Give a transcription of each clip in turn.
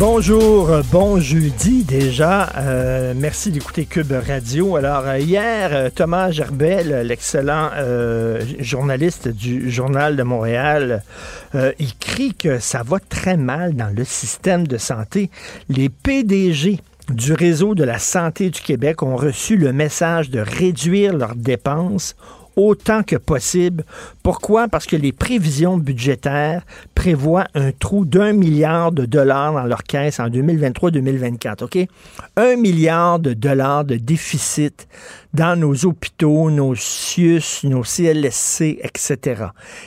Bonjour, bon jeudi déjà. Euh, merci d'écouter Cube Radio. Alors euh, hier, euh, Thomas Gerbel, l'excellent journaliste du Journal de Montréal, euh, il que ça va très mal dans le système de santé. Les PDG du réseau de la santé du Québec ont reçu le message de réduire leurs dépenses autant que possible. Pourquoi? Parce que les prévisions budgétaires prévoient un trou d'un milliard de dollars dans leur caisse en 2023-2024. OK? Un milliard de dollars de déficit dans nos hôpitaux, nos CIUS, nos CLSC, etc.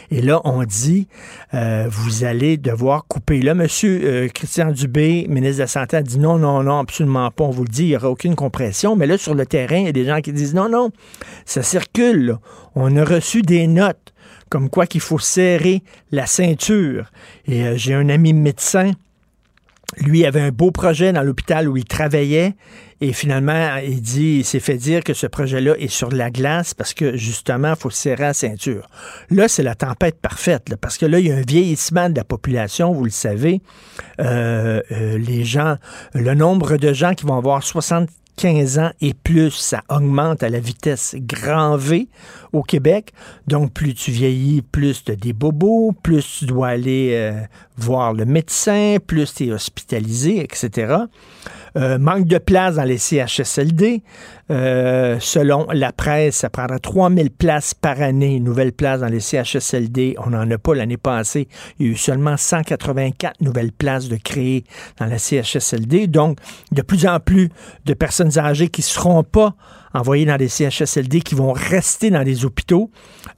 Et là, on dit, euh, vous allez devoir couper. Là, M. euh, Christian Dubé, ministre de la Santé, a dit non, non, non, absolument pas. On vous le dit, il n'y aura aucune compression. Mais là, sur le terrain, il y a des gens qui disent non, non, ça circule. On a reçu des notes comme quoi qu'il faut serrer la ceinture. Et euh, j'ai un ami médecin lui avait un beau projet dans l'hôpital où il travaillait et finalement, il dit, il s'est fait dire que ce projet-là est sur la glace parce que justement, il faut serrer la ceinture. Là, c'est la tempête parfaite parce que là, il y a un vieillissement de la population, vous le savez. Euh, euh, les gens, le nombre de gens qui vont avoir 60 15 ans et plus, ça augmente à la vitesse grand V au Québec. Donc, plus tu vieillis, plus tu as des bobos, plus tu dois aller euh, voir le médecin, plus tu es hospitalisé, etc. Euh, manque de place dans les CHSLD. Euh, selon la presse, ça prendra 3000 places par année, nouvelles places dans les CHSLD. On n'en a pas l'année passée. Il y a eu seulement 184 nouvelles places de créées dans la CHSLD. Donc, de plus en plus de personnes âgées qui ne seront pas envoyées dans des CHSLD, qui vont rester dans des hôpitaux.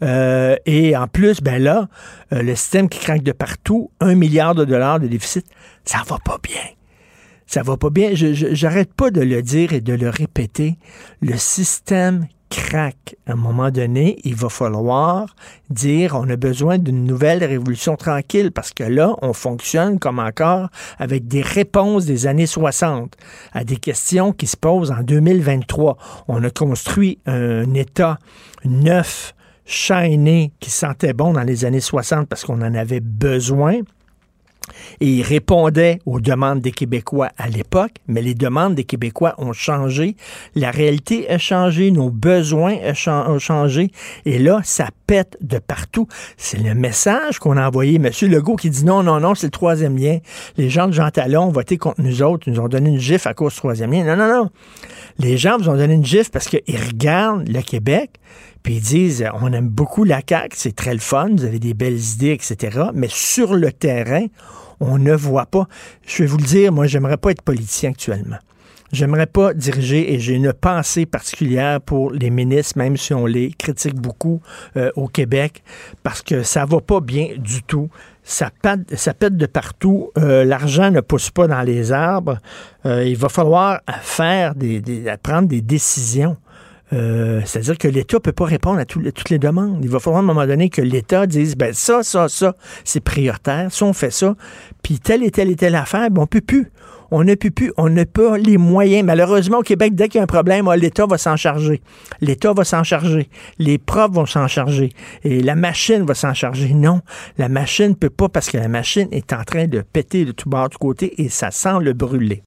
Euh, et en plus, ben là, euh, le système qui craque de partout, un milliard de dollars de déficit, ça va pas bien ça va pas bien. Je, je- j'arrête pas de le dire et de le répéter. Le système craque. À un moment donné, il va falloir dire on a besoin d'une nouvelle révolution tranquille parce que là, on fonctionne comme encore avec des réponses des années 60 à des questions qui se posent en 2023. On a construit un État neuf, shiny, qui sentait bon dans les années 60 parce qu'on en avait besoin et il répondait aux demandes des Québécois à l'époque, mais les demandes des Québécois ont changé, la réalité a changé, nos besoins ont changé, et là, ça pète de partout. C'est le message qu'on a envoyé. Monsieur Legault qui dit non, non, non, c'est le troisième lien. Les gens de Jean Talon ont voté contre nous autres, ils nous ont donné une gifle à cause du troisième lien. Non, non, non. Les gens vous ont donné une gifle parce qu'ils regardent le Québec, puis ils disent on aime beaucoup la CAQ, c'est très le fun, vous avez des belles idées, etc. Mais sur le terrain, on ne voit pas. Je vais vous le dire, moi, j'aimerais pas être politicien actuellement. J'aimerais pas diriger et j'ai une pensée particulière pour les ministres, même si on les critique beaucoup euh, au Québec, parce que ça va pas bien du tout. Ça pète, ça pète de partout. Euh, L'argent ne pousse pas dans les arbres. Euh, il va falloir faire des- prendre des décisions. Euh, C'est-à-dire que l'État ne peut pas répondre à, tout- à toutes les demandes. Il va falloir à un moment donné que l'État dise ben ça, ça, ça, c'est prioritaire. Si on fait ça, puis telle et telle et telle affaire, ben, on peut plus. On ne peut plus, on n'a pas les moyens. Malheureusement, au Québec, dès qu'il y a un problème, ah, l'État va s'en charger. L'État va s'en charger. Les profs vont s'en charger. Et la machine va s'en charger. Non, la machine ne peut pas parce que la machine est en train de péter de tout bord, de côté et ça sent le brûler.